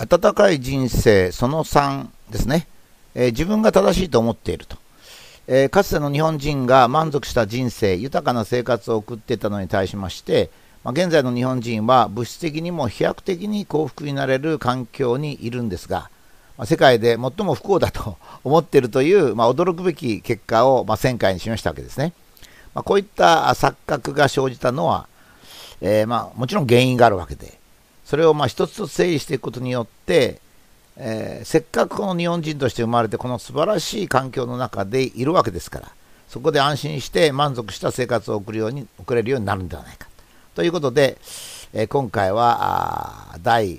温かい人生その3ですね、えー、自分が正しいと思っていると、えー、かつての日本人が満足した人生豊かな生活を送っていたのに対しまして、まあ、現在の日本人は物質的にも飛躍的に幸福になれる環境にいるんですが、まあ、世界で最も不幸だと 思っているという、まあ、驚くべき結果を、ま前回に示したわけですね、まこういった錯覚が生じたのは、えまもちろん原因があるわけでそれをまあ一つ一つ整理していくことによって、えー、せっかくこの日本人として生まれてこの素晴らしい環境の中でいるわけですからそこで安心して満足した生活を送るように送れるようになるんではないかということで、えー、今回は第、え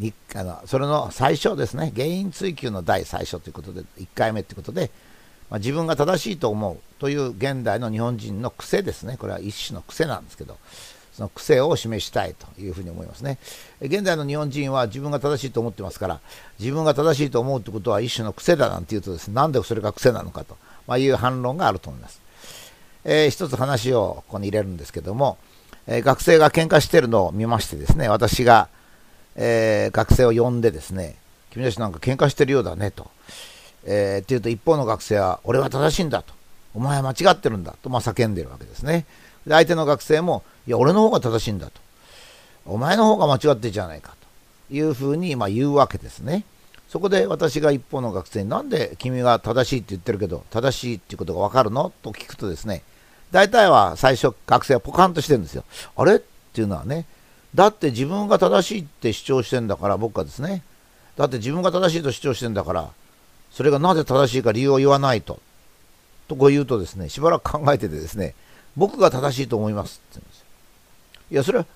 ー、あのそれの最初ですね原因追求の第最初ということで1回目ということで、まあ、自分が正しいと思うという現代の日本人の癖ですね。これは一種の癖なんですけどその癖を示したいというふうに思いますね。現在の日本人は自分が正しいと思ってますから、自分が正しいと思うということは一種の癖だなんていうとですね、なんでそれが癖なのかと、まあ、いう反論があると思います。えー、一つ話をここに入れるんですけども、えー、学生が喧嘩してるのを見ましてですね、私が、えー、学生を呼んでですね、君たちなんか喧嘩してるようだねと。えー、って言うと一方の学生は、俺は正しいんだと。お前は間違ってるんだと、まあ、叫んでるわけですね。で相手の学生も、いや、俺の方が正しいんだと。お前の方が間違ってるじゃないかというふうにま言うわけですね。そこで私が一方の学生に、なんで君が正しいって言ってるけど、正しいっていうことがわかるのと聞くとですね、大体は最初、学生はポカンとしてるんですよ。あれっていうのはね、だって自分が正しいって主張してんだから、僕はですね、だって自分が正しいと主張してんだから、それがなぜ正しいか理由を言わないと。とこう言うとですね、しばらく考えててですね、僕が正しいと思いますって言うんです。いや、それは、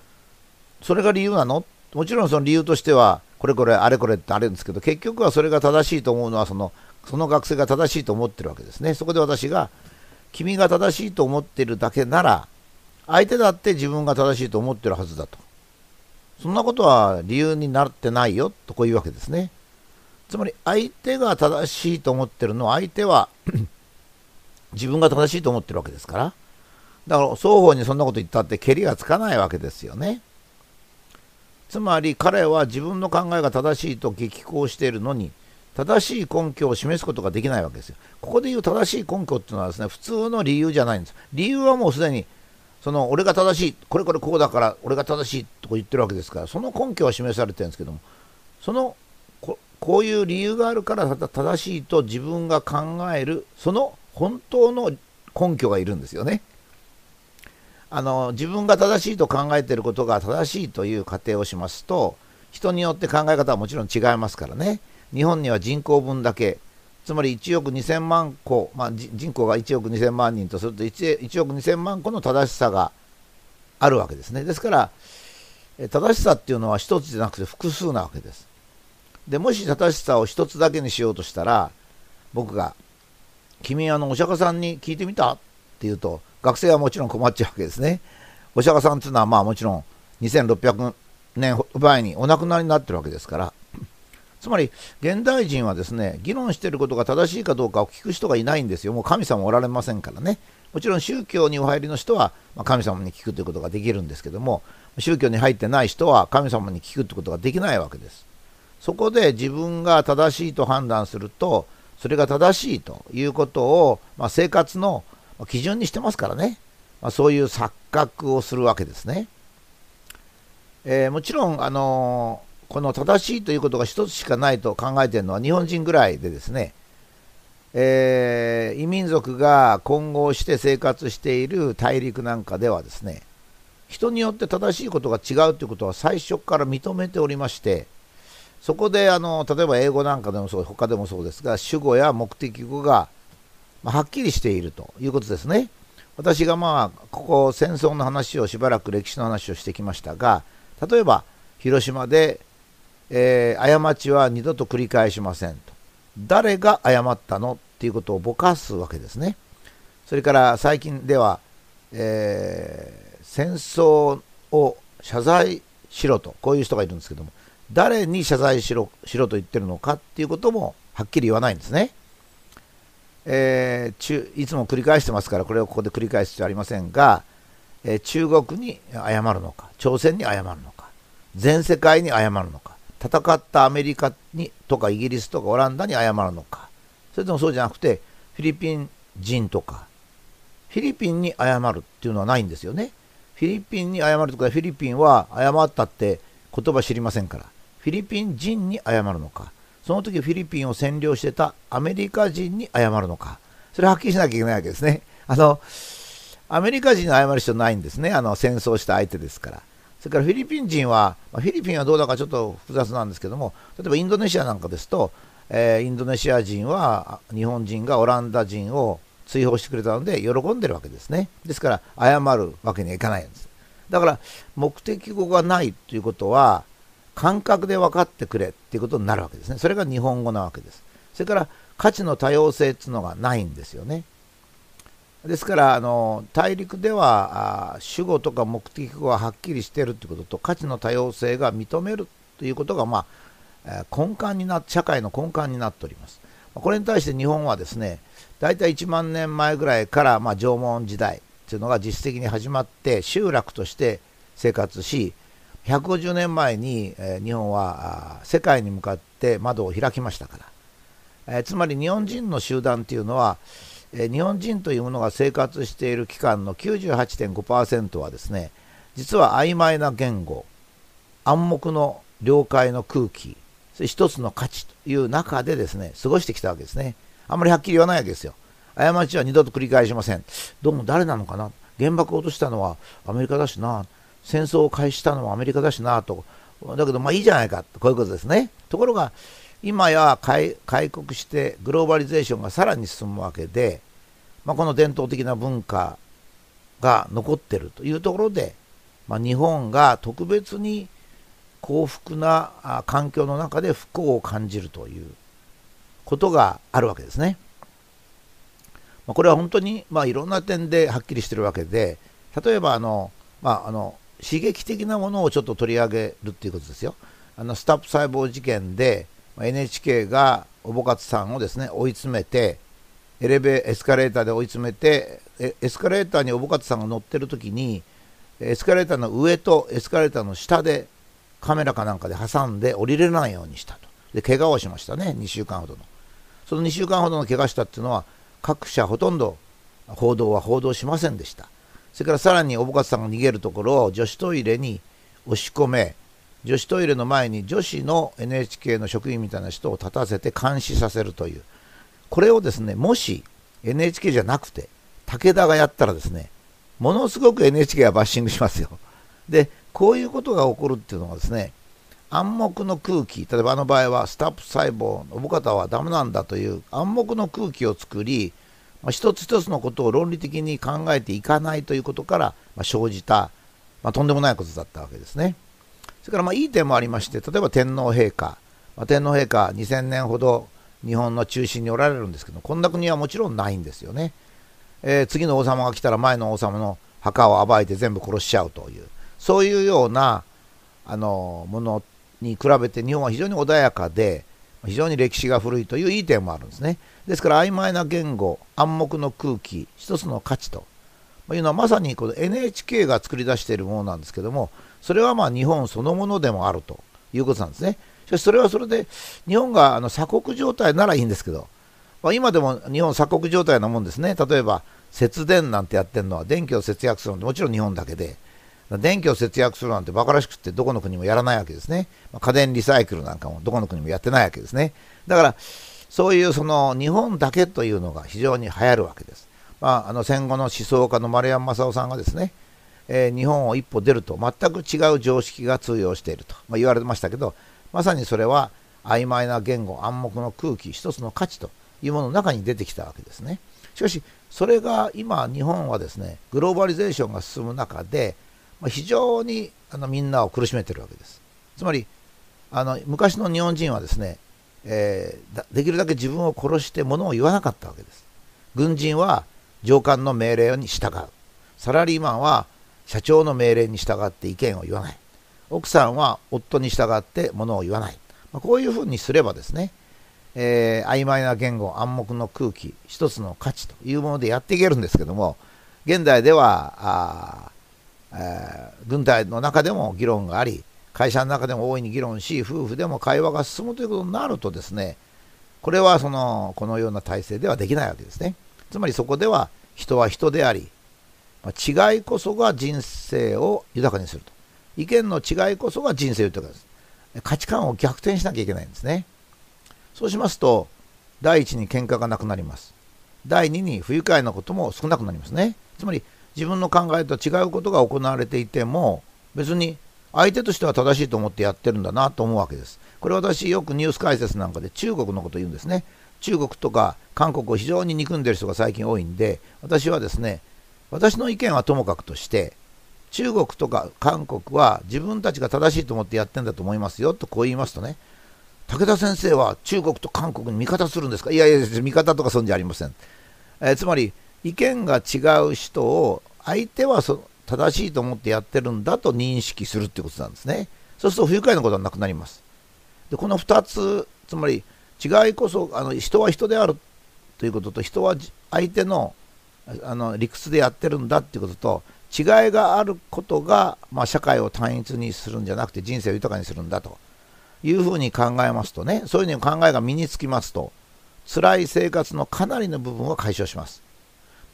それが理由なの？もちろんその理由としては、これこれ、あれこれってあるんですけど、結局はそれが正しいと思うのはその、その学生が正しいと思ってるわけですね。そこで私が、君が正しいと思ってるだけなら、相手だって自分が正しいと思ってるはずだと。そんなことは理由になってないよとこういうわけですね。つまり相手が正しいと思ってるのは相手は 自分が正しいと思ってるわけですから。だから双方にそんなこと言ったってけりがつかないわけですよね。つまり彼は自分の考えが正しいと激高しているのに正しい根拠を示すことができないわけですよ。ここで言う正しい根拠っていうのはですね普通の理由じゃないんです。理由はもうすでにその俺が正しいこれこれこうだから俺が正しいと言ってるわけですからその根拠は示されてるんですけどもそのここういう理由があるから正しいと自分が考えるその本当の根拠がいるんですよね。あの自分が正しいと考えていることが正しいという仮定をしますと人によって考え方はもちろん違いますからね。日本には人口分だけ。つまり1億2000万個、まあ、人口が1億2000万人とすると 1, 1億2000万個の正しさがあるわけですね。ですから正しさっていうのは1つじゃなくて複数なわけです。でもし正しさを1つだけにしようとしたら僕が「君あのお釈迦さんに聞いてみた?」って言うと学生はもちろん困っちゃうわけですね。お釈迦さんというのはまあもちろん2600年前にお亡くなりになってるわけですから、つまり現代人はですね、議論していることが正しいかどうかを聞く人がいないんですよ。もう神様おられませんからね。もちろん宗教にお入りの人は、ま神様に聞くということができるんですけども、宗教に入ってない人は神様に聞くということができないわけです。そこで自分が正しいと判断すると、それが正しいということを、まあ、生活の基準にしてますからね、まあ、そういう錯覚をするわけですね。えー、もちろん、あのー、この正しいということが一つしかないと考えているのは日本人ぐらいでですね、えー、異民族が混合して生活している大陸なんかではですね人によって正しいことが違うということは最初から認めておりましてそこであの例えば英語なんかでもそう他でもそうですが主語や目的語がま、はっきりしているということですね。私がまあここ戦争の話をしばらく歴史の話をしてきましたが例えば広島で、えー、過ちは二度と繰り返しませんと。誰が謝ったのっていうことをぼかすわけですね。それから最近では、えー、戦争を謝罪しろとこういう人がいるんですけども誰に謝罪しろしろと言ってるのかっていうこともはっきり言わないんですね。えー、中いつも繰り返してますからこれをここで繰り返す必要ありませんが、えー、中国に謝るのか朝鮮に謝るのか全世界に謝るのか戦ったアメリカにとかイギリスとかオランダに謝るのかそれともそうじゃなくてフィリピン人とかフィリピンに謝るっていうのはないんですよね。フィリピンに謝るとかフィリピンは謝ったって言葉知りませんからフィリピン人に謝るのかその時フィリピンを占領してたアメリカ人に謝るのかそれはっきりしなきゃいけないわけですねあのアメリカ人に謝る必要ないんですねあの戦争した相手ですからそれからフィリピン人は、フィリピンはどうだかちょっと複雑なんですけども、例えばインドネシアなんかですと、えー、インドネシア人は日本人がオランダ人を追放してくれたので喜んでるわけですね。ですから謝るわけにはいかないんです。だから目的語がないということは感覚で分かってくれっていうことになるわけですね。それが日本語なわけです。それから価値の多様性っていうのがないんですよね。ですからあの大陸では主語とか目的語がはっきりしてるということと価値の多様性が認めるということが、まあ、根幹にな社会の根幹になっております。これに対して日本はですね大体1万年前ぐらいから、まあ、縄文時代というのが実質的に始まって集落として生活し150年前に、え、日本は世界に向かって窓を開きましたから、え、つまり日本人の集団というのはえ日本人というものが生活している期間の98.5%はですね実は曖昧な言語暗黙の了解の空気一つの価値という中でですね過ごしてきたわけですね。あんまりはっきり言わないわけですよ。過ちは二度と繰り返しません。どうも誰なのかな？原爆を落としたのはアメリカだしな。戦争を開始したのはアメリカだしなと。だけどまあいいじゃないかこういうことですね。ところが今や開国してグローバリゼーションがさらに進むわけで、まあ、この伝統的な文化が残ってると。いうところで、まあ、日本が特別に幸福な環境の中で不幸を感じるということがあるわけですね。まあ、これは本当に、まあ、いろんな点ではっきりしてるわけで例えばあの、まあ、あの刺激的なものをちょっと取り上げるっていうことですよ。あのスタップ細胞事件で NHK がおぼかつさんをですね追い詰めてエレベエスカレーターで追い詰めてエスカレーターにおぼかつさんが乗ってる時にエスカレーターの上とエスカレーターの下でカメラかなんかで挟んで降りれないようにしたと。で怪我をしましたね2週間ほどの。その2週間ほどの怪我したっていうのは各社ほとんど報道は報道しませんでした。それからさらにおぼかつさんが逃げるところを女子トイレに押し込め女子トイレの前に女子の NHK の職員みたいな人を立たせて監視させるという。これをですねもし NHK じゃなくて武田がやったらですねものすごく NHK はバッシングしますよ。でこういうことが起こるっていうのはですね暗黙の空気例えばあの場合はスタップ細胞のおぼかたはダメなんだという暗黙の空気を作り、まあ、一つ一つのことを論理的に考えていかないということから、まあ、生じた、まあ、とんでもないことだったわけですね。それからまあいい点もありまして、例えば天皇陛下、まあ、天皇陛下2000年ほど日本の中心におられるんですけど、こんな国はもちろんないんですよね。えー、次の王様が来たら前の王様の墓を暴いて全部殺しちゃうという、そういうようなあのものに比べて日本は非常に穏やかで、非常に歴史が古いといういい点もあるんですね。ですから曖昧な言語、暗黙の空気、一つの価値というのはまさにこの NHK が作り出しているものなんですけども、それはまあ日本そのものでもあるということなんですね。しかしそれはそれで日本があの鎖国状態ならいいんですけど、まあ、今でも日本鎖国状態なもんですね。例えば節電なんてやってるのは電気を節約するのでもちろん日本だけで、電気を節約するなんて馬鹿らしくってどこの国もやらないわけですね。ま、家電リサイクルなんかもどこの国もやってないわけですね。だからそういうその日本だけというのが非常に流行るわけです。まあ、あの戦後の思想家の丸山正夫さんがですね、えー、日本を一歩出ると全く違う常識が通用していると、まあ、言われてましたけどまさにそれは曖昧な言語暗黙の空気一つの価値というものの中に出てきたわけですねしかしそれが今日本はですねグローバリゼーションが進む中で、ま、非常にあのみんなを苦しめてるわけです。つまりあの昔の日本人はですね、えー、できるだけ自分を殺してものを言わなかったわけです。軍人は上官の命令に従う。サラリーマンは社長の命令に従って意見を言わない。奥さんは夫に従ってものを言わない、まあ、こういうふうにすればですね、えー、曖昧な言語暗黙の空気一つの価値というものでやっていけるんですけども現代ではあ、えー、軍隊の中でも議論があり会社の中でも大いに議論し夫婦でも会話が進むということになるとですねこれはそのこのような体制ではできないわけですね。つまりそこでは人は人であり、違いこそが人生を豊かにすると。意見の違いこそが人生を豊かです価値観を逆転しなきゃいけないんですね。そうしますと第一に喧嘩がなくなります。第2に不愉快なことも少なくなりますね。つまり自分の考えと違うことが行われていても別に相手としては正しいと思ってやってるんだなと思うわけです。これ私よくニュース解説なんかで中国のこと言うんですね。中国とか韓国を非常に憎んでる人が最近多いんで私はですね私の意見はともかくとして中国とか韓国は自分たちが正しいと思ってやってんだと思いますよとこう言いますとね武田先生は中国と韓国に味方するんですか？いやいや味方とかそんじゃありませんえー、つまり意見が違う人を相手はそ正しいと思ってやってるんだと認識するってことなんですね。そうすると不愉快なことはなくなります。でこの2つつまり違いこそあの人は人であるということと人は相手のあの理屈でやってるんだっていうことと違いがあることが、まあ、社会を単一にするんじゃなくて人生を豊かにするんだというふうに考えますとねそういうふうに考えが身につきますと辛い生活のかなりの部分を解消します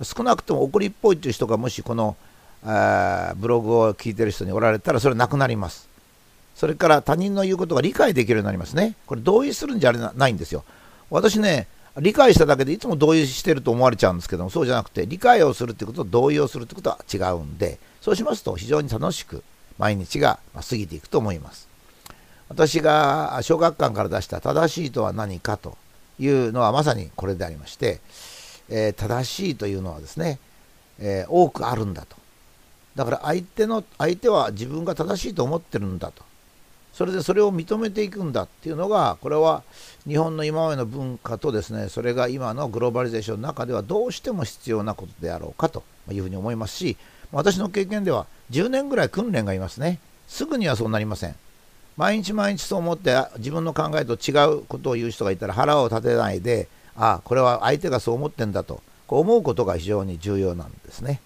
少なくとも怒りっぽいという人がもしこのブログを聞いてる人におられたらそれはなくなります。それから他人の言うことが理解できるようになりますね。これ同意するんじゃないんですよ。私ね理解しただけでいつも同意してると思われちゃうんですけどもそうじゃなくて理解をするってことと同意をするってことは違うんでそうしますと非常に楽しく毎日が過ぎていくと思います。私が小学館から出した正しいとは何かというのはまさにこれでありまして、えー、正しいというのはですね、えー、多くあるんだと。だから相手の相手は自分が正しいと思ってるんだと。それでそれを認めていくんだっていうのがこれは日本の今までの文化とですねそれが今のグローバリゼーションの中ではどうしても必要なことであろうかというふうに思いますし私の経験では10年ぐらい訓練がいますね。すぐにはそうなりません。毎日毎日そう思って自分の考えと違うことを言う人がいたら腹を立てないでああこれは相手がそう思ってんだとこう思うことが非常に重要なんですね。